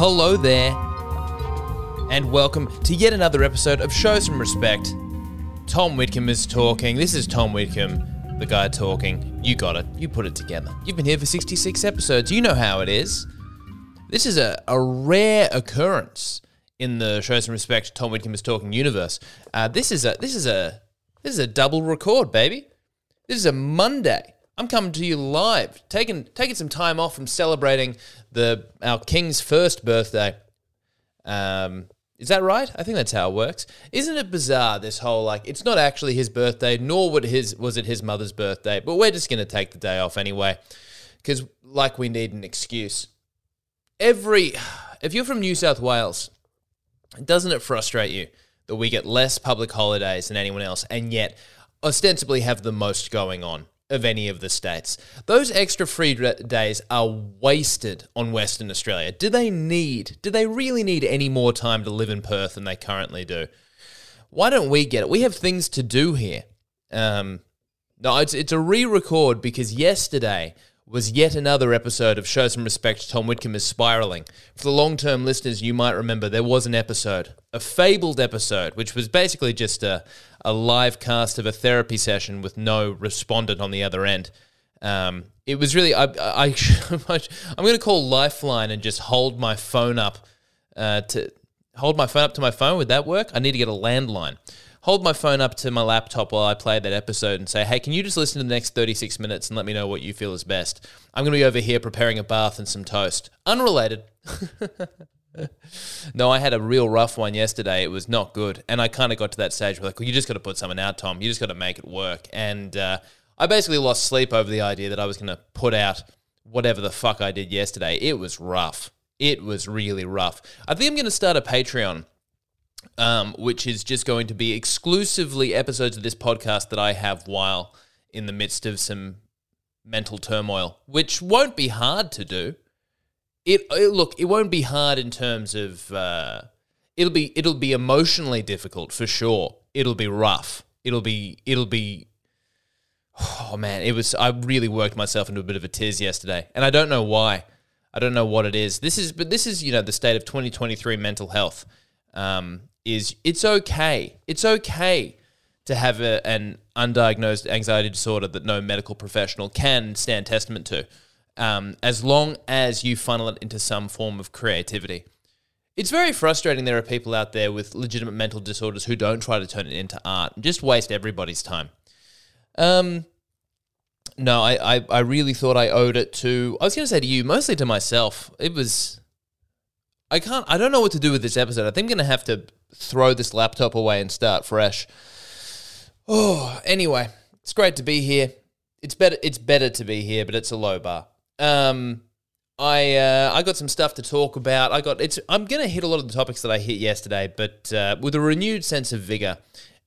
Hello there. And welcome to yet another episode of Show Some Respect. Tom Whitcomb is talking. This is Tom Whitcomb, the guy talking. You got it. You put it together. You've been here for 66 episodes. You know how it is. This is a, a rare occurrence in the Show Some Respect Tom Whitcomb is talking universe. Uh, this is a this is a this is a double record, baby. This is a Monday. I'm coming to you live, taking taking some time off from celebrating the our king's first birthday. Um, is that right? I think that's how it works. Isn't it bizarre? This whole like, it's not actually his birthday, nor would his was it his mother's birthday, but we're just gonna take the day off anyway, because like we need an excuse. Every, if you're from New South Wales, doesn't it frustrate you that we get less public holidays than anyone else, and yet ostensibly have the most going on? Of any of the states. Those extra free days are wasted on Western Australia. Do they need, do they really need any more time to live in Perth than they currently do? Why don't we get it? We have things to do here. Um, no, it's, it's a re record because yesterday was yet another episode of Show Some Respect Tom Whitcomb is Spiraling. For the long term listeners, you might remember there was an episode, a fabled episode, which was basically just a, a live cast of a therapy session with no respondent on the other end. Um, it was really, I, I, I'm going to call Lifeline and just hold my phone up uh, to hold my phone up to my phone. Would that work? I need to get a landline hold my phone up to my laptop while I play that episode and say, hey, can you just listen to the next 36 minutes and let me know what you feel is best? I'm going to be over here preparing a bath and some toast. Unrelated. no, I had a real rough one yesterday. It was not good. And I kind of got to that stage where, like, well, you just got to put something out, Tom. You just got to make it work. And uh, I basically lost sleep over the idea that I was going to put out whatever the fuck I did yesterday. It was rough. It was really rough. I think I'm going to start a Patreon um, which is just going to be exclusively episodes of this podcast that I have while in the midst of some mental turmoil, which won't be hard to do. It, it look, it won't be hard in terms of uh, it'll be it'll be emotionally difficult for sure. It'll be rough. It'll be it'll be oh man, it was I really worked myself into a bit of a tiz yesterday, and I don't know why. I don't know what it is. This is but this is you know the state of 2023 mental health. Um, is it's okay. It's okay to have a, an undiagnosed anxiety disorder that no medical professional can stand testament to, um, as long as you funnel it into some form of creativity. It's very frustrating. There are people out there with legitimate mental disorders who don't try to turn it into art and just waste everybody's time. Um, no, I, I, I really thought I owed it to, I was going to say to you, mostly to myself. It was, I can't, I don't know what to do with this episode. I think I'm going to have to throw this laptop away and start fresh. Oh, anyway, it's great to be here. It's better. It's better to be here, but it's a low bar. Um, I uh, I got some stuff to talk about. I got it's. I'm gonna hit a lot of the topics that I hit yesterday, but uh, with a renewed sense of vigor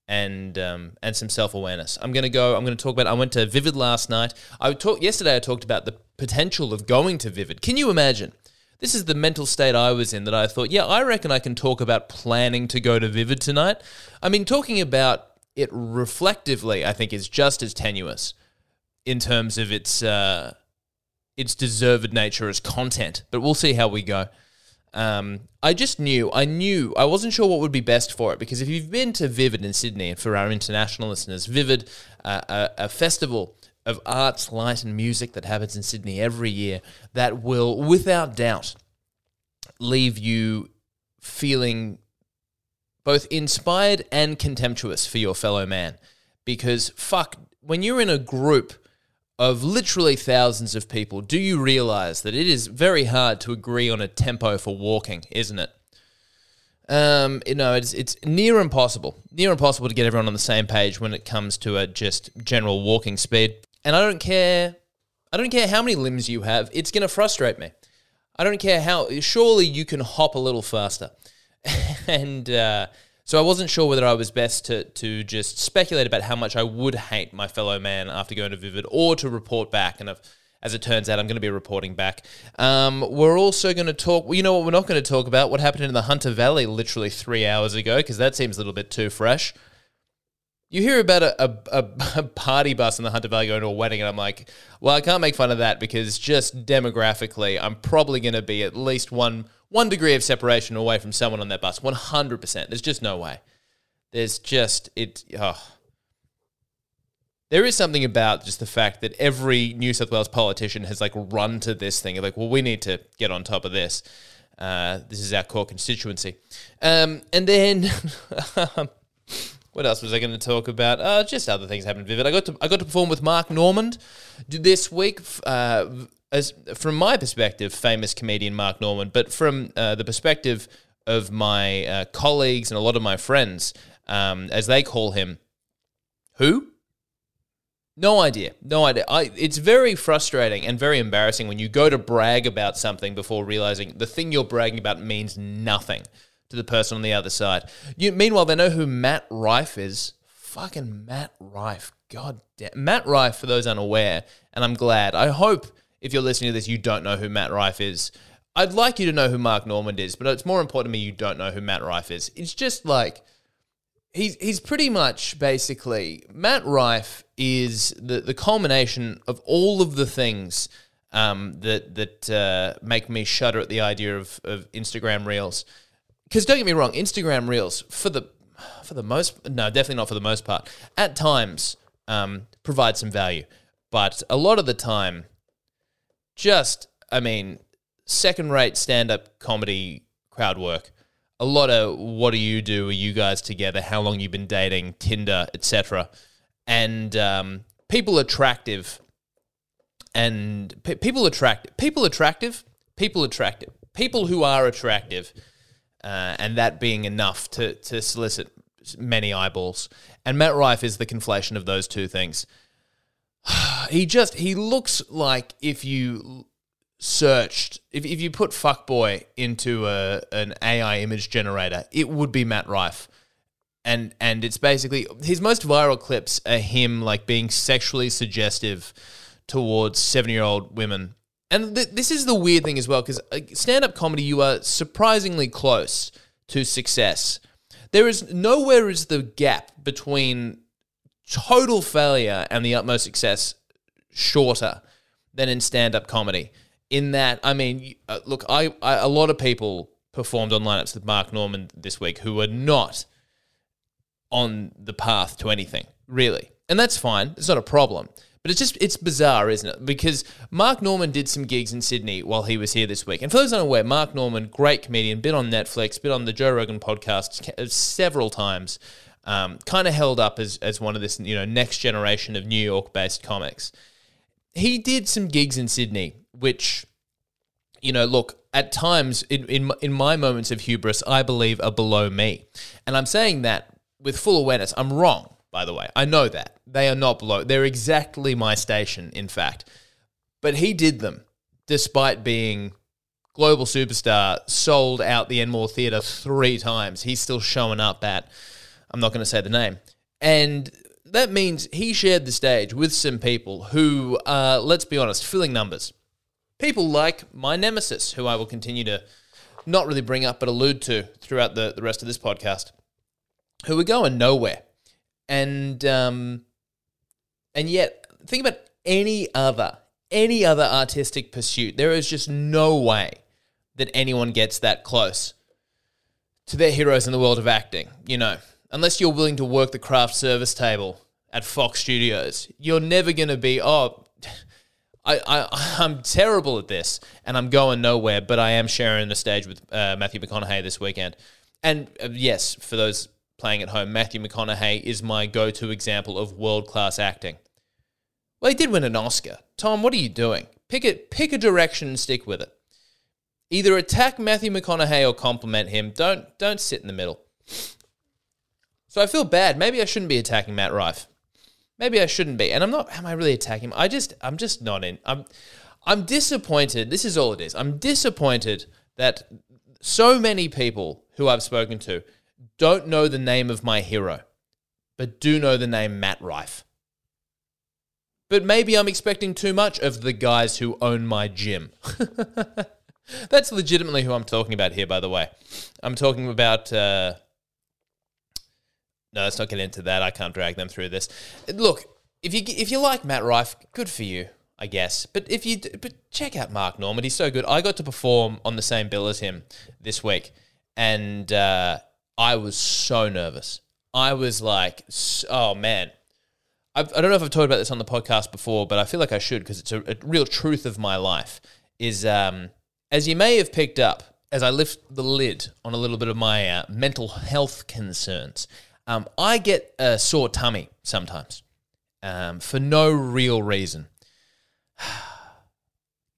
and um, and some self awareness. I'm gonna go. I'm gonna talk about. I went to Vivid last night. I talked yesterday. I talked about the potential of going to Vivid. Can you imagine? This is the mental state I was in that I thought, yeah, I reckon I can talk about planning to go to Vivid tonight. I mean, talking about it reflectively, I think is just as tenuous in terms of its uh, its deserved nature as content. But we'll see how we go. Um, I just knew, I knew, I wasn't sure what would be best for it because if you've been to Vivid in Sydney, and for our international listeners, Vivid, uh, a, a festival of arts, light, and music that happens in Sydney every year that will, without doubt, leave you feeling both inspired and contemptuous for your fellow man. Because, fuck, when you're in a group of literally thousands of people, do you realize that it is very hard to agree on a tempo for walking, isn't it? Um, you know, it's it's near impossible, near impossible to get everyone on the same page when it comes to a just general walking speed. And I don't care. I don't care how many limbs you have. It's going to frustrate me. I don't care how. Surely you can hop a little faster. and uh, so I wasn't sure whether I was best to to just speculate about how much I would hate my fellow man after going to Vivid, or to report back. And as it turns out, I'm going to be reporting back. Um, we're also going to talk. You know what? We're not going to talk about what happened in the Hunter Valley literally three hours ago because that seems a little bit too fresh you hear about a, a, a, party bus in the Hunter Valley going to a wedding, and I'm like, well, I can't make fun of that because just demographically, I'm probably going to be at least one one degree of separation away from someone on that bus. 100%. There's just no way. There's just, it, oh. There is something about just the fact that every New South Wales politician has like run to this thing. Like, well, we need to get on top of this. Uh, this is our core constituency. Um, and then, what else was I going to talk about? Uh, just other things happened. Vivid. I got to I got to perform with Mark Normand this week. Uh, as from my perspective, famous comedian Mark Normand, but from uh, the perspective of my uh, colleagues and a lot of my friends, um, as they call him, who? No idea. No idea. I, it's very frustrating and very embarrassing when you go to brag about something before realizing the thing you're bragging about means nothing to the person on the other side. You, meanwhile, they know who Matt Rife is. Fucking Matt Rife. God damn. Matt Rife, for those unaware, and I'm glad. I hope if you're listening to this, you don't know who Matt Rife is. I'd like you to know who Mark Normand is, but it's more important to me you don't know who Matt Rife is. It's just like he's he's pretty much basically Matt Rife is the the culmination of all of the things um, that that uh, make me shudder at the idea of, of Instagram Reels. Because don't get me wrong, Instagram Reels for the for the most no definitely not for the most part at times um, provide some value, but a lot of the time, just I mean second rate stand up comedy crowd work a lot of what do you do? Are you guys together? How long you been dating? Tinder, etc. And um, people attractive, and pe- people attractive, people attractive, people attractive, people who are attractive, uh, and that being enough to to solicit many eyeballs. And Matt Rife is the conflation of those two things. he just he looks like if you searched, if, if you put fuckboy into a, an AI image generator, it would be Matt Rife. And and it's basically his most viral clips are him like being sexually suggestive towards seven year old women. And th- this is the weird thing as well, because uh, stand up comedy, you are surprisingly close to success. There is nowhere is the gap between total failure and the utmost success shorter than in stand up comedy in that, I mean, uh, look, I, I, a lot of people performed on lineups with Mark Normand this week who were not on the path to anything, really. And that's fine. It's not a problem. But it's just, it's bizarre, isn't it? Because Mark Normand did some gigs in Sydney while he was here this week. And for those unaware, Mark Normand, great comedian, been on Netflix, been on the Joe Rogan podcast uh, several times, um, kind of held up as, as one of this, you know, next generation of New York based comics. He did some gigs in Sydney which, you know, look, at times in, in, in my moments of hubris, I believe are below me. And I'm saying that with full awareness. I'm wrong, by the way. I know that. They are not below. They're exactly my station, in fact. But he did them despite being global superstar, sold out the Enmore Theatre three times. He's still showing up at, I'm not going to say the name. And that means he shared the stage with some people who, uh, let's be honest, filling numbers people like my nemesis, who I will continue to not really bring up but allude to throughout the, the rest of this podcast, who were going nowhere. And um, and yet, think about any other any other artistic pursuit. There is just no way that anyone gets that close to their heroes in the world of acting. You know, unless you're willing to work the craft service table at Fox Studios, you're never going to be oh I, I I'm terrible at this, and I'm going nowhere. But I am sharing the stage with uh, Matthew McConaughey this weekend, and uh, yes, for those playing at home, Matthew McConaughey is my go-to example of world-class acting. Well, he did win an Oscar. Tom, what are you doing? Pick it. Pick a direction and stick with it. Either attack Matthew McConaughey or compliment him. Don't don't sit in the middle. So I feel bad. Maybe I shouldn't be attacking Matt Rife maybe I shouldn't be. And I'm not. Am I really attacking him? I just. I'm just not in. I'm. I'm disappointed. This is all it is. I'm disappointed that so many people who I've spoken to don't know the name of my hero, but do know the name Matt Rife. But maybe I'm expecting too much of the guys who own my gym. That's legitimately who I'm talking about here, by the way. I'm talking about. Uh, no, let's not get into that. I can't drag them through this. Look, if you if you like Matt Rife, good for you. I guess. But if you but check out Mark Normand, he's so good. I got to perform on the same bill as him this week, and uh, I was so nervous. I was like, oh man. I've, I do not know if I've talked about this on the podcast before, but I feel like I should because it's a, a, real truth of my life. Is um, as you may have picked up as I lift the lid on a little bit of my uh, mental health concerns, um, I get a sore tummy sometimes um, for no real reason.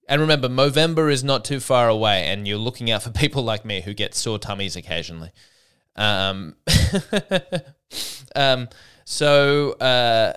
And remember, Movember is not too far away, and you're looking out for people like me who get sore tummies occasionally. Um, um, so, uh,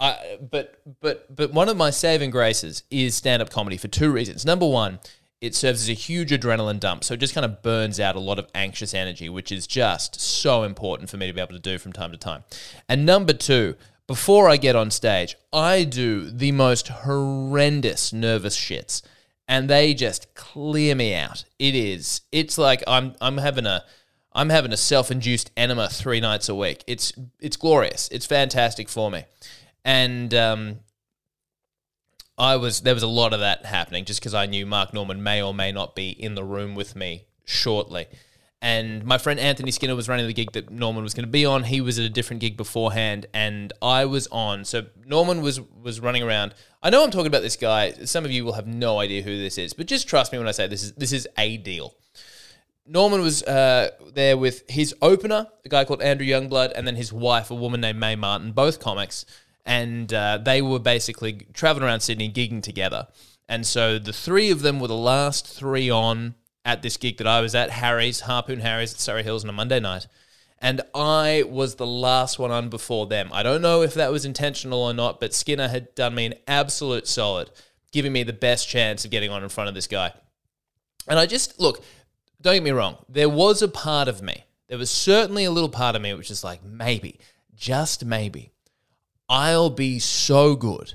I, but but but one of my saving graces is stand up comedy for two reasons. Number one, it serves as a huge adrenaline dump, so it just kind of burns out a lot of anxious energy, which is just so important for me to be able to do from time to time. And number two, before I get on stage, I do the most horrendous nervous shits and they just clear me out. It is it's like I'm I'm having a I'm having a self-induced enema 3 nights a week. It's it's glorious. It's fantastic for me. And um I was there was a lot of that happening just because I knew Mark Normand may or may not be in the room with me shortly. And my friend Anthony Skinner was running the gig that Normand was going to be on. He was at a different gig beforehand, and I was on. So Normand was was running around. I know I'm talking about this guy. Some of you will have no idea who this is, but just trust me when I say this is this is a deal. Normand was uh, there with his opener, a guy called Andrew Youngblood, and then his wife, a woman named Mae Martin, both comics, and uh, they were basically traveling around Sydney, gigging together. And so the three of them were the last three on at this gig that I was at, Harry's, Harpoon Harry's at Surry Hills on a Monday night. And I was the last one on before them. I don't know if that was intentional or not, but Skinner had done me an absolute solid, giving me the best chance of getting on in front of this guy. And I just, look, don't get me wrong, there was a part of me, there was certainly a little part of me which is like, maybe, just maybe, I'll be so good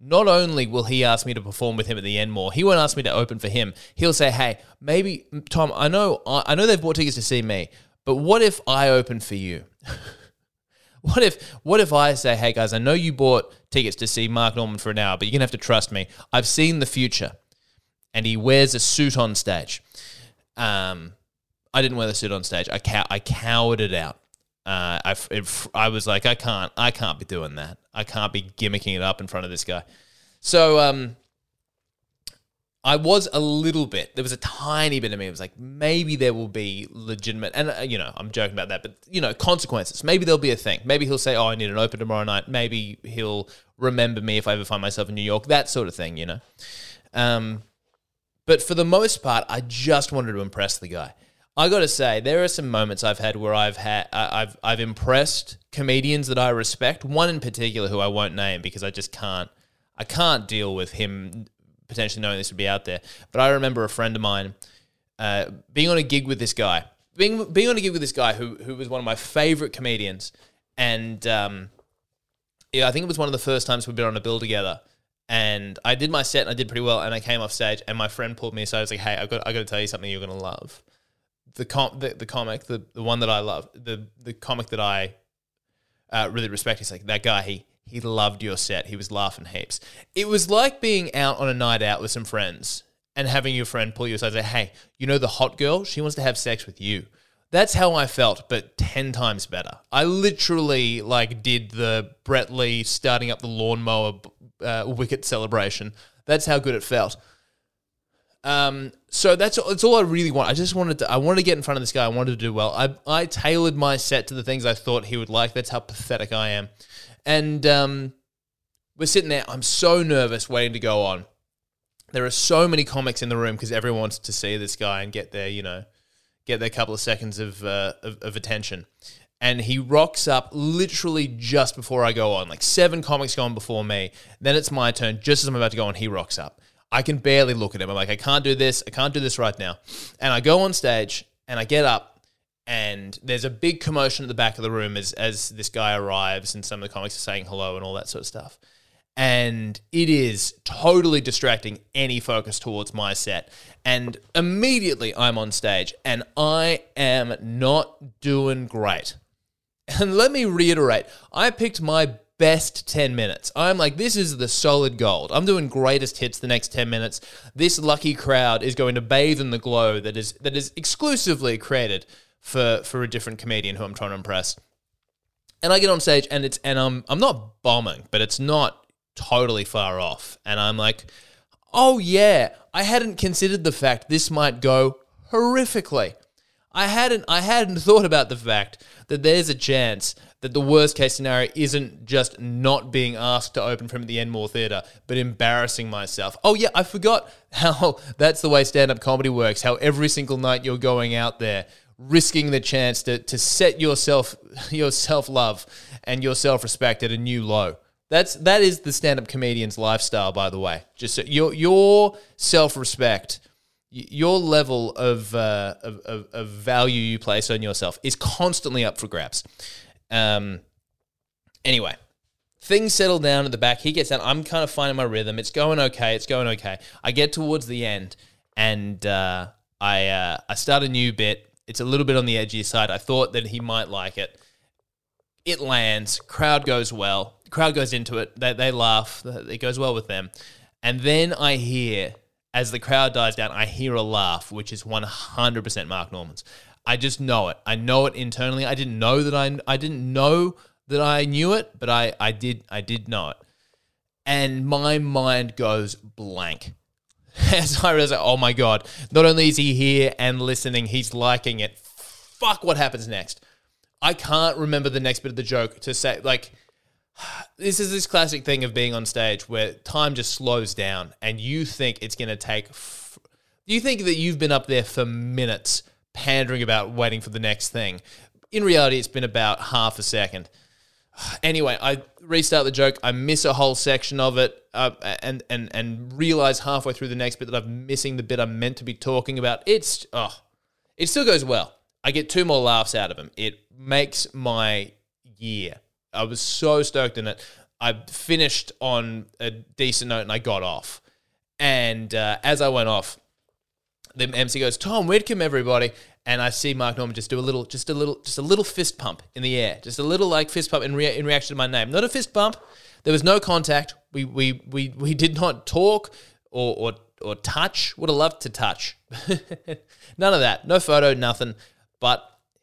not only will he ask me to perform with him at the end more, he won't ask me to open for him. He'll say, "Hey, maybe Tom, I know I know they've bought tickets to see me, but what if I open for you?" what if what if I say, "Hey guys, I know you bought tickets to see Mark Normand for an hour, but you're to have to trust me. I've seen the future." And he wears a suit on stage. Um I didn't wear the suit on stage. I cow- I cowered it out. Uh, I, it, I was like, I can't, I can't be doing that. I can't be gimmicking it up in front of this guy. So, um, I was a little bit. There was a tiny bit of me. It was like maybe there will be legitimate, and uh, you know, I'm joking about that, but you know, consequences. Maybe there'll be a thing. Maybe he'll say, "Oh, I need an open tomorrow night." Maybe he'll remember me if I ever find myself in New York. That sort of thing, you know. Um, but for the most part, I just wanted to impress the guy. I got to say, there are some moments I've had where I've had I've I've impressed comedians that I respect. One in particular who I won't name because I just can't I can't deal with him potentially knowing this would be out there. But I remember a friend of mine uh, being on a gig with this guy, being being on a gig with this guy who who was one of my favorite comedians, and um, yeah, I think it was one of the first times we've been on a bill together. And I did my set and I did pretty well, and I came off stage, and my friend pulled me aside. I was like, "Hey, I got I got to tell you something you're gonna love." The com the, the comic, the, the one that I love, the the comic that I uh, really respect. He's like that guy. He he loved your set. He was laughing heaps. It was like being out on a night out with some friends and having your friend pull you aside and say, "Hey, you know the hot girl? She wants to have sex with you." That's how I felt, but ten times better. I literally like did the Brett Lee starting up the lawnmower uh, wicket celebration. That's how good it felt. Um, so that's that's all I really want. I just wanted to I wanted to get in front of this guy. I wanted to do well. I I tailored my set to the things I thought he would like. That's how pathetic I am. And um, we're sitting there. I'm so nervous, waiting to go on. There are so many comics in the room because everyone wants to see this guy and get their you know get their couple of seconds of, uh, of, of attention. And he rocks up literally just before I go on. Like seven comics gone before me. Then it's my turn. Just as I'm about to go on, he rocks up I can barely look at him. I'm like, I can't do this. I can't do this right now. And I go on stage and I get up and there's a big commotion at the back of the room as, as this guy arrives and some of the comics are saying hello and all that sort of stuff. And it is totally distracting any focus towards my set. And immediately I'm on stage and I am not doing great. And let me reiterate, I picked my best 10 minutes. I'm like, this is the solid gold. I'm doing greatest hits the next 10 minutes. This lucky crowd is going to bathe in the glow that is that is exclusively created for for a different comedian who I'm trying to impress. And I get on stage and it's and I'm I'm not bombing, but it's not totally far off. And I'm like, oh yeah, I hadn't considered the fact this might go horrifically. I hadn't I hadn't thought about the fact that there's a chance that the worst case scenario isn't just not being asked to open at the Enmore Theatre, but embarrassing myself. Oh yeah, I forgot how that's the way stand-up comedy works. How every single night you're going out there risking the chance to to set yourself your self-love and your self-respect at a new low. That's that is the stand-up comedian's lifestyle, by the way. Just so your your self-respect your level of, uh, of, of, of, value you place on yourself is constantly up for grabs. Um, anyway, things settle down at the back. He gets down. I'm kind of finding my rhythm. It's going okay. It's going okay. I get towards the end, and uh, I uh, I start a new bit. It's a little bit on the edgy side. I thought that he might like it. It lands. Crowd goes well. Crowd goes into it. They, they laugh. It goes well with them. And then I hear as the crowd dies down, I hear a laugh, which is 100% Mark Normand's. I just know it. I know it internally. I didn't know that I I didn't know that I knew it, but I I did I did know it. And my mind goes blank. As I realize, oh my god, not only is he here and listening, he's liking it. Fuck what happens next. I can't remember the next bit of the joke to say like this is this classic thing of being on stage where time just slows down and you think it's going to take f- you think that you've been up there for minutes pandering about waiting for the next thing. In reality it's been about half a second. Anyway i restart the joke. I miss a whole section of it uh, and and and realize halfway through the next bit that i'm missing the bit i'm meant to be talking about. It's oh it still goes well. I get two more laughs out of him it makes my year. I was so stoked in it. I finished on a decent note and I got off. And uh, as I went off, the MC goes, "Tom Whitcomb, everybody," and I see Mark Normand just do a little, just a little, just a little fist pump in the air, just a little like fist pump in, rea- in reaction to my name. Not a fist bump. There was no contact. We we we we did not talk or or or touch. Would have loved to touch. None of that. No photo. Nothing. But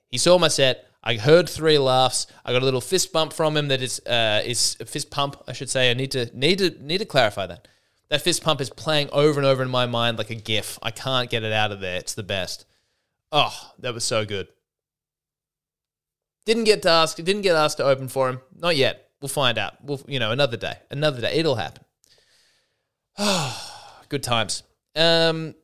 he saw my set. I heard three laughs. I got a little fist bump from him that is uh, is a fist pump, I should say. I need to need to need to clarify that. That fist pump is playing over and over in my mind like a gif. I can't get it out of there. It's the best. Oh, that was so good. Didn't get to ask. Didn't get asked to open for him. Not yet. We'll find out. We'll you know another day. Another day. It'll happen. Oh, good times. Um,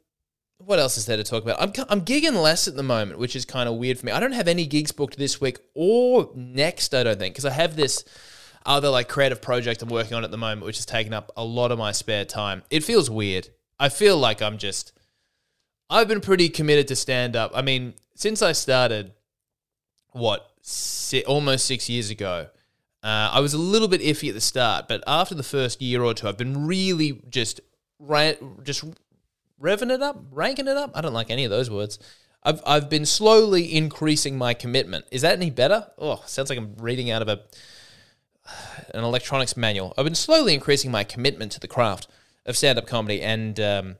what else is there to talk about? I'm, I'm gigging less at the moment, which is kind of weird for me. I don't have any gigs booked this week or next, I don't think, because I have this other like creative project I'm working on at the moment, which is taking up a lot of my spare time. It feels weird. I feel like I'm just, I've been pretty committed to stand up. I mean, since I started, what, si- almost six years ago, uh, I was a little bit iffy at the start, but after the first year or two, I've been really just, just revving it up, ranking it up. I don't like any of those words. I've I've been slowly increasing my commitment. Is that any better? Oh, sounds like I'm reading out of a an electronics manual. I've been slowly increasing my commitment to the craft of stand up comedy and um,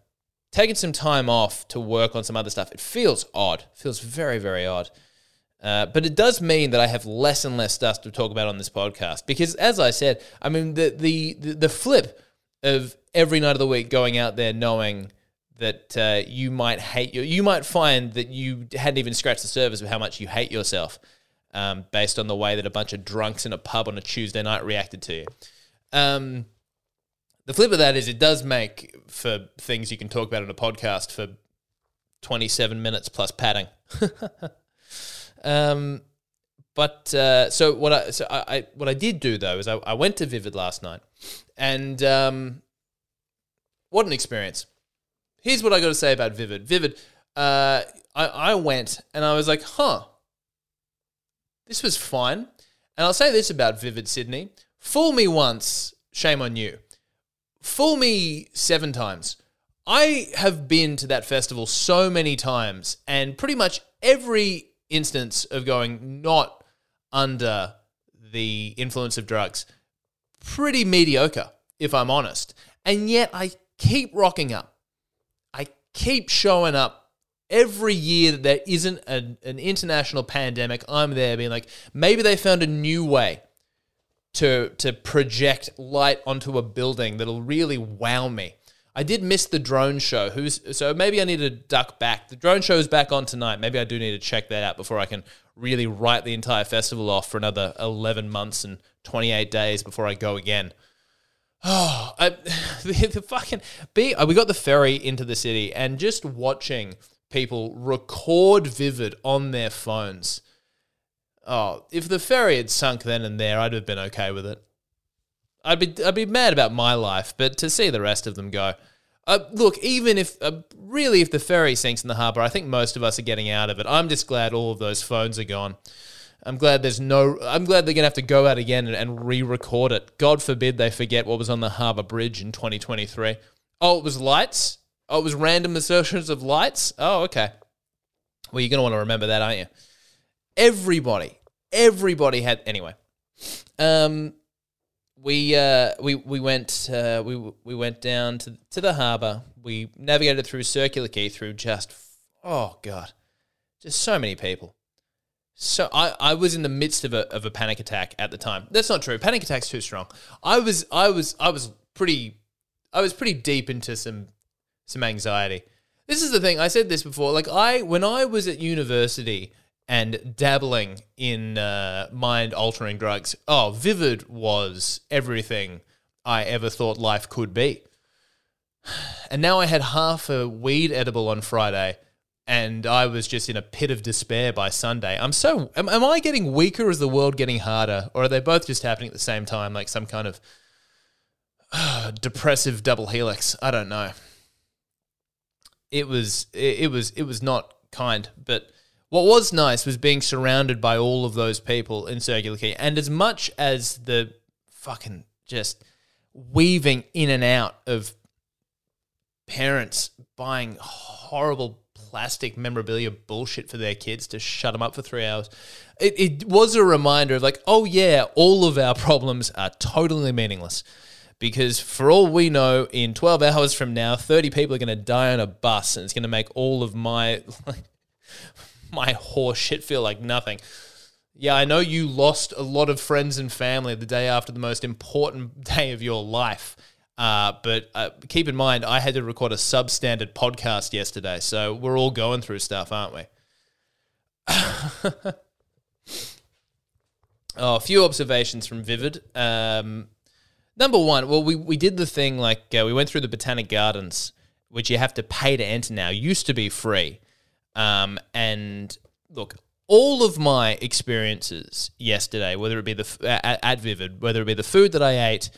taking some time off to work on some other stuff. It feels odd. It feels very very odd. Uh, but it does mean that I have less and less stuff to talk about on this podcast because, as I said, I mean the the the, flip of every night of the week going out there knowing that uh, you might hate you. You might find that you hadn't even scratched the surface of how much you hate yourself, um, based on the way that a bunch of drunks in a pub on a Tuesday night reacted to you. Um, the flip of that is it does make for things you can talk about on a podcast for 27 minutes plus padding. um, but uh, so what I so I, I, what I did do though is I, I went to Vivid last night, and um, what an experience! here's what I got to say about Vivid. Vivid, uh, I, I went and I was like, huh, this was fine. And I'll say this about Vivid Sydney fool me once, shame on you. Fool me seven times. I have been to that festival so many times, and pretty much every instance of going not under the influence of drugs pretty mediocre, if I'm honest. And yet I keep rocking up. I keep showing up every year that there isn't an international pandemic. I'm there being like, maybe they found a new way to to project light onto a building that'll really wow me. I did miss the drone show. Who's so maybe I need to duck back. The drone show is back on tonight. Maybe I do need to check that out before I can really write the entire festival off for another 11 months and 28 days before I go again. Oh, I, the, the fucking be we got the ferry into the city and just watching people record Vivid on their phones. Oh, if the ferry had sunk then and there, I'd have been okay with it. I'd be I'd be mad about my life, but to see the rest of them go, uh, look, even if uh, really if the ferry sinks in the harbour, I think most of us are getting out of it. I'm just glad all of those phones are gone. I'm glad there's no. I'm glad they're gonna have to go out again and, and re-record it. God forbid they forget what was on the harbour bridge in 2023. Oh, it was lights. Oh, it was random assertions of lights. Oh, okay. Well, you're gonna want to remember that, aren't you? Everybody, everybody had anyway. Um, we uh, we we went uh, we we went down to to the harbour. We navigated through Circular Quay through just oh god, just so many people. So I, I was in the midst of a of a panic attack at the time. That's not true. Panic attack's too strong. I was I was I was pretty I was pretty deep into some some anxiety. This is the thing. I said this before. Like I when I was at university, and dabbling in uh, mind altering drugs. Oh, Vivid was everything I ever thought life could be. And now I had half a weed edible on Friday and I was just in a pit of despair by Sunday. I'm so am, am I getting weaker? Is the world getting harder, or are they both just happening at the same time, like some kind of uh, depressive double helix? I don't know. It was it, it was it was not kind, but what was nice was being surrounded by all of those people in Circular Quay. And as much as the fucking just weaving in and out of parents buying horrible plastic memorabilia bullshit for their kids to shut them up for three hours, it, it was a reminder of like, oh yeah, all of our problems are totally meaningless because for all we know, in 12 hours from now, 30 people are going to die on a bus, and it's going to make all of my like, my horse shit feel like nothing. Yeah, I know you lost a lot of friends and family the day after the most important day of your life. Uh, but uh, keep in mind, I had to record a substandard podcast yesterday, so we're all going through stuff, aren't we? oh, a few observations from Vivid. Um, number one, well, we, we did the thing like uh, we went through the Botanic Gardens, which you have to pay to enter now. Used to be free. Um, and look, all of my experiences yesterday, whether it be the at, Vivid, whether it be the food that I ate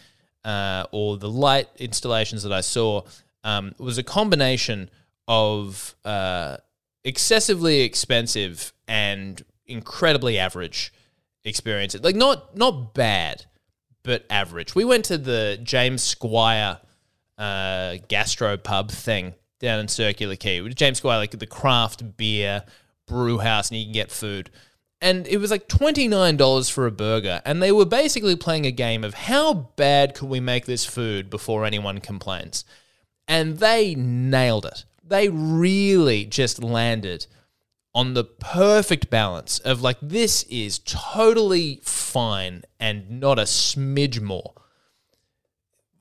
uh, or the light installations that I saw, um, was a combination of uh, excessively expensive and incredibly average experiences. Like not not bad, but average. We went to the James Squire uh, gastro pub thing down in Circular Quay. James Squire, like the craft beer brew house, and you can get food. And it was like $29 for a burger. And they were basically playing a game of how bad could we make this food before anyone complains? And they nailed it. They really just landed on the perfect balance of like, this is totally fine and not a smidge more.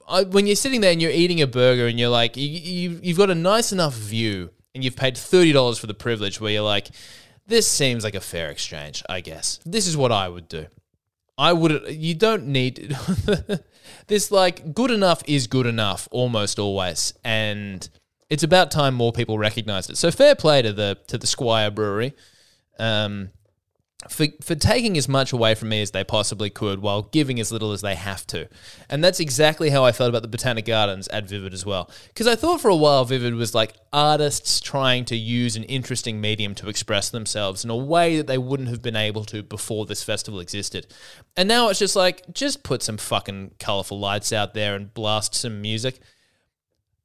I, when you're sitting there and you're eating a burger and you're like, you, you, you've got a nice enough view and you've paid $30 for the privilege where you're like, this seems like a fair exchange, I guess. This is what I would do. I would, you don't need, this like, good enough is good enough almost always. And it's about time more people recognize it. So fair play to the, to the Squire Brewery. Um, for, for taking as much away from me as they possibly could while giving as little as they have to. And that's exactly how I felt about the Botanic Gardens at Vivid as well. Because I thought for a while Vivid was like artists trying to use an interesting medium to express themselves in a way that they wouldn't have been able to before this festival existed. And now it's just like, just put some fucking colorful lights out there and blast some music.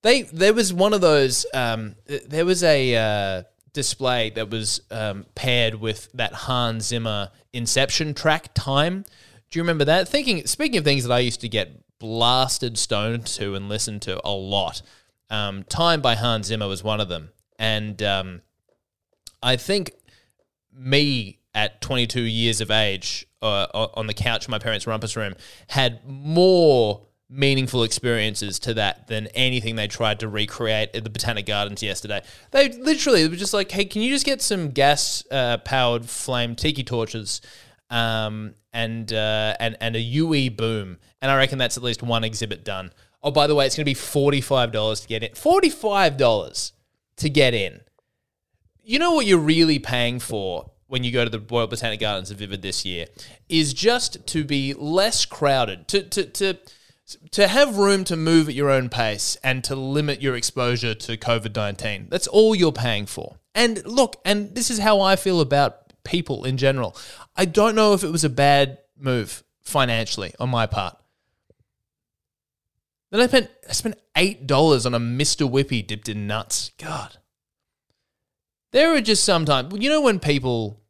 They, there was one of those, um, there was a, uh, display that was um, paired with that Hans Zimmer Inception track, Time. Do you remember that? Thinking, speaking of things that I used to get blasted stoned to and listen to a lot, um, "Time" by Hans Zimmer was one of them, and um, I think me at 22 years of age uh, on the couch in my parents' rumpus room had more meaningful experiences to that than anything they tried to recreate at the Botanic Gardens yesterday. They literally were just like, "Hey, can you just get some gas uh, powered flame tiki torches?" Um, and uh, and and a UE boom, and I reckon that's at least one exhibit done. Oh, by the way, it's going to be forty five dollars to get in. Forty five dollars to get in. You know what you're really paying for when you go to the Royal Botanic Gardens of Vivid this year is just to be less crowded, to to to to have room to move at your own pace and to limit your exposure to COVID 19. That's all you're paying for. And look, and this is how I feel about people in general. I don't know if it was a bad move financially on my part. Then I spent I spent eight dollars on a Mr. Whippy dipped in nuts. God. There are just sometimes you know when people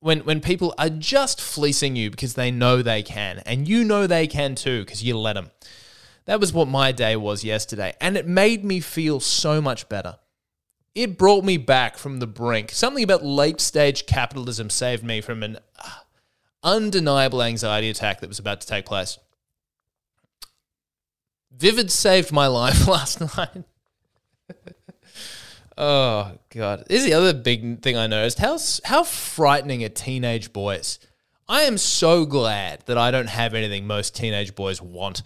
when when people are just fleecing you because they know they can and you know they can too because you let them that was what my day was yesterday and it made me feel so much better. It brought me back from the brink. Something about late stage capitalism saved me from an uh, undeniable anxiety attack that was about to take place. Vivid saved my life last night Oh god, this is the other big thing I noticed. How how frightening are teenage boys? I am so glad that I don't have anything most teenage boys want.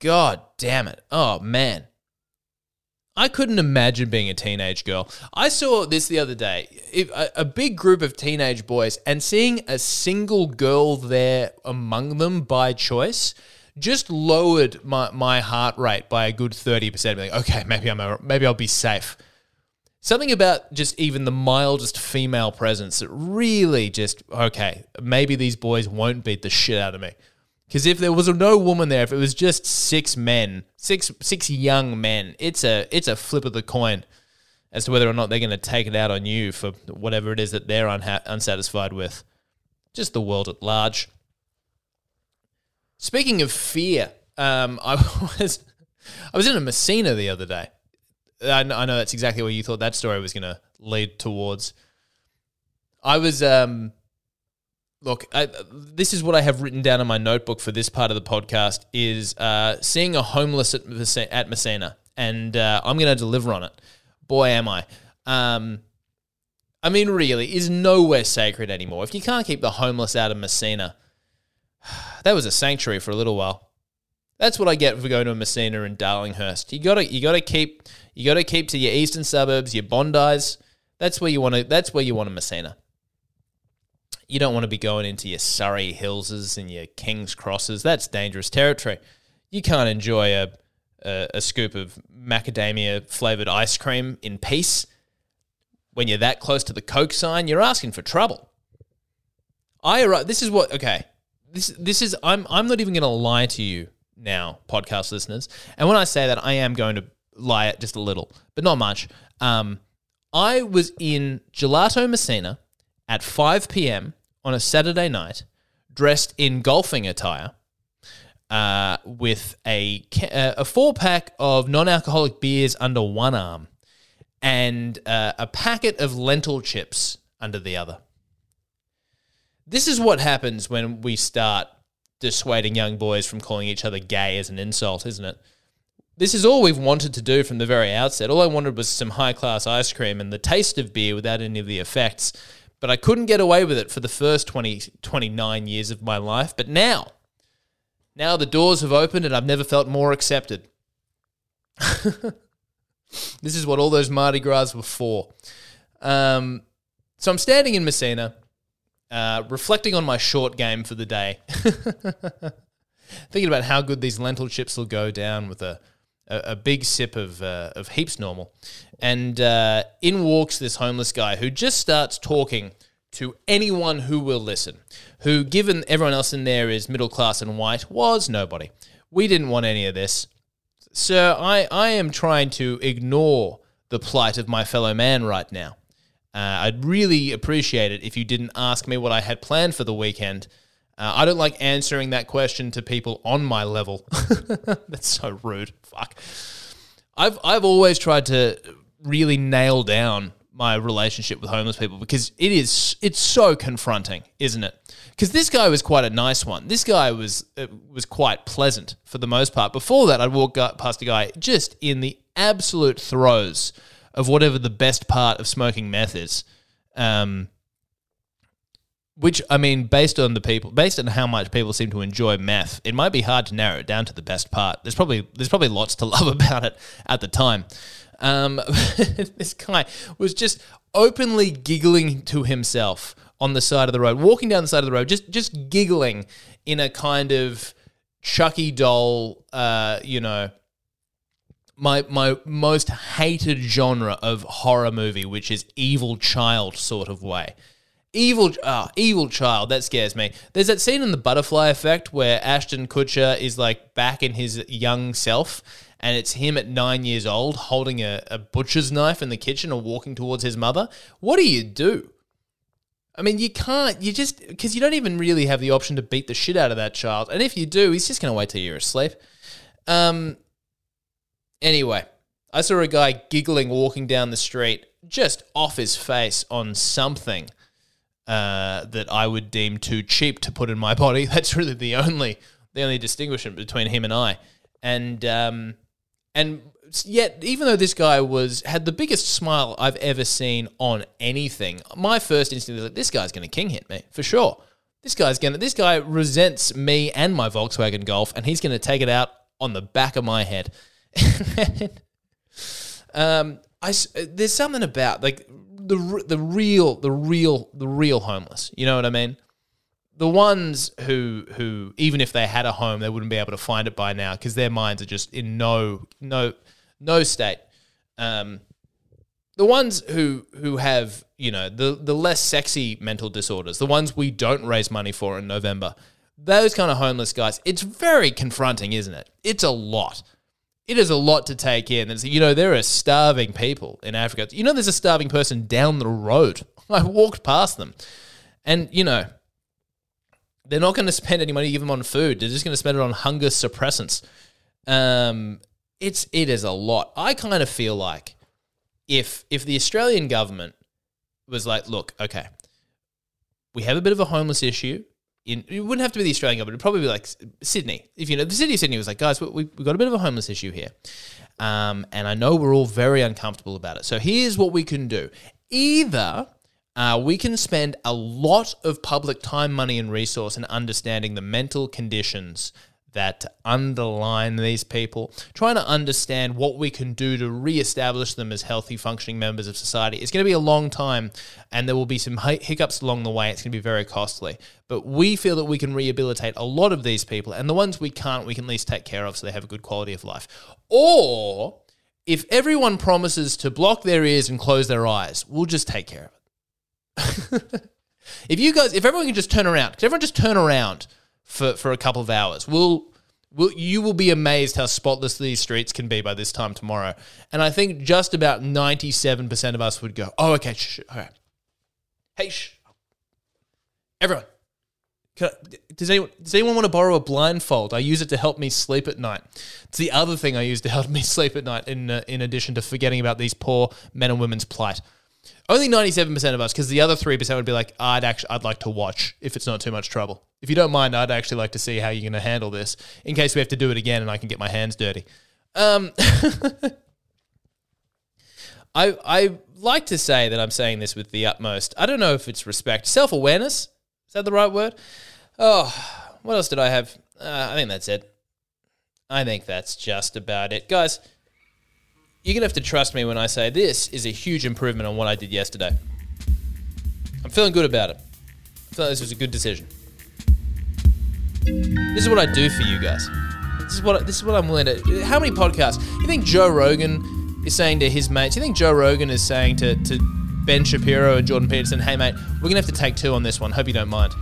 God damn it! Oh man, I couldn't imagine being a teenage girl. I saw this the other day. A, big group of teenage boys and seeing a single girl there among them by choice just lowered my, my heart rate by a good 30%. Like, okay, maybe I'm a, maybe I'll be safe. Something about just even the mildest female presence that really just, okay, maybe these boys won't beat the shit out of me. Because if there was no woman there, if it was just six men, six six young men, it's a it's a flip of the coin as to whether or not they're going to take it out on you for whatever it is that they're unha- unsatisfied with. Just the world at large. Speaking of fear, um, I was I was in a Messina the other day, I know, I know that's exactly where you thought that story was going to lead towards. I was, um, look, I, this is what I have written down in my notebook for this part of the podcast is uh, seeing a homeless at, at Messina, and uh, I'm going to deliver on it. Boy, am I. Um, I mean, really, is nowhere sacred anymore. If you can't keep the homeless out of Messina, that was a sanctuary for a little while. That's what I get for going to a Messina and Darlinghurst. You gotta you gotta keep you gotta keep to your eastern suburbs, your Bondis. That's where you want to. That's where you want a Messina. You don't want to be going into your Surry Hillses and your King's Crosses. That's dangerous territory. You can't enjoy a a, a scoop of macadamia flavored ice cream in peace when you're that close to the Coke sign. You're asking for trouble. I this is what okay. This this is I'm I'm not even going to lie to you now, podcast listeners. And when I say that, I am going to lie just a little, but not much. Um, I was in Gelato Messina at 5 p.m. on a Saturday night, dressed in golfing attire, uh, with a uh, a four pack of non-alcoholic beers under one arm, and uh, a packet of lentil chips under the other. This is what happens when we start dissuading young boys from calling each other gay as an insult, isn't it? This is all we've wanted to do from the very outset. All I wanted was some high class ice cream and the taste of beer without any of the effects. But I couldn't get away with it for the first 20, 29 years of my life. But now, now the doors have opened and I've never felt more accepted. this is what all those Mardi Gras were for. Um, so I'm standing in Messina uh, reflecting on my short game for the day, thinking about how good these lentil chips will go down with a a, a big sip of uh, of heaps normal, and uh, in walks this homeless guy who just starts talking to anyone who will listen. Who, given everyone else in there is middle class and white, was nobody. We didn't want any of this, sir. I I am trying to ignore the plight of my fellow man right now. Uh, I'd really appreciate it if you didn't ask me what I had planned for the weekend. Uh, I don't like answering that question to people on my level. That's so rude. Fuck. I've I've always tried to really nail down my relationship with homeless people because it is it's so confronting, isn't it? Because this guy was quite a nice one. This guy was uh, was quite pleasant for the most part. Before that, I'd walk past a guy just in the absolute throes of whatever the best part of smoking meth is. Um, which I mean, based on the people, based on how much people seem to enjoy meth, it might be hard to narrow it down to the best part. There's probably there's probably lots to love about it at the time. Um, this guy was just openly giggling to himself on the side of the road, walking down the side of the road, just just giggling in a kind of Chucky doll, uh, you know, my my most hated genre of horror movie, which is evil child sort of way. Evil, ah, evil child. That scares me. There's that scene in the Butterfly Effect where Ashton Kutcher is like back in his young self, and it's him at nine years old holding a, a butcher's knife in the kitchen and walking towards his mother. What do you do? I mean, you can't. You just because you don't even really have the option to beat the shit out of that child, and if you do, he's just going to wait till you're asleep. Um. Anyway, I saw a guy giggling walking down the street, just off his face on something uh, that I would deem too cheap to put in my body. That's really the only the only distinction between him and I. And um, and yet, even though this guy was had the biggest smile I've ever seen on anything, my first instinct was like, this guy's going to king hit me for sure. This guy's gonna. This guy resents me and my Volkswagen Golf, and he's going to take it out on the back of my head. um, I there's something about like the the real the real the real homeless. You know what I mean? The ones who who even if they had a home, they wouldn't be able to find it by now because their minds are just in no no no state. Um, the ones who who have you know the the less sexy mental disorders, the ones we don't raise money for in November, those kind of homeless guys, it's very confronting, isn't it? It's a lot it is a lot to take in. You know, there are starving people in Africa. You know, there's a starving person down the road. I walked past them, and you know, they're not going to spend any money to give them on food. They're just going to spend it on hunger suppressants. Um, it's it is a lot. I kind of feel like if if the Australian government was like, look, okay, we have a bit of a homeless issue in it wouldn't have to be the Australian government. It'd probably be like Sydney. If you know, the city of Sydney was like, guys, we, we've got a bit of a homeless issue here, um, and I know we're all very uncomfortable about it. So here's what we can do: either uh, we can spend a lot of public time, money, and resource in understanding the mental conditions that underline these people, trying to understand what we can do to re-establish them as healthy, functioning members of society. It's going to be a long time, and there will be some hiccups along the way. It's going to be very costly, but we feel that we can rehabilitate a lot of these people, and the ones we can't, we can at least take care of so they have a good quality of life. Or if everyone promises to block their ears and close their eyes, we'll just take care of it. if you guys, if everyone can just turn around, can everyone just turn around? For, for a couple of hours. We'll, we'll, you will be amazed how spotless these streets can be by this time tomorrow. And I think just about 97% of us would go, oh, okay, shh, okay. Hey, shh. Everyone. I, does anyone does anyone want to borrow a blindfold? I use it to help me sleep at night. It's the other thing I use to help me sleep at night. In uh, in addition to forgetting about these poor men and women's plight. Only 97% of us, because the other 3% would be like, I'd actually, I'd like to watch if it's not too much trouble. If you don't mind, I'd actually like to see how you're going to handle this in case we have to do it again and I can get my hands dirty. Um, I, I like to say that I'm saying this with the utmost, I don't know if it's respect, self awareness. Is that the right word? Oh, what else did I have? Uh, I think that's it. I think that's just about it. Guys, you're going to have to trust me when I say this is a huge improvement on what I did yesterday. I'm feeling good about it. I like this was a good decision. This is what I do for you guys. This is what this is what I'm willing to. How many podcasts? You think Joe Rogan is saying to his mates? You think Joe Rogan is saying to, to Ben Shapiro and Jordan Peterson, "Hey mate, we're gonna have to take two on this one. Hope you don't mind."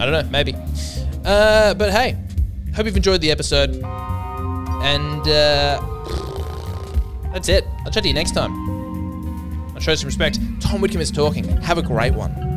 I don't know, maybe. Uh, but hey, hope you've enjoyed the episode, and. Uh, that's it. I'll chat to you next time. I'll show some respect. Tom Whitcomb is talking. Have a great one.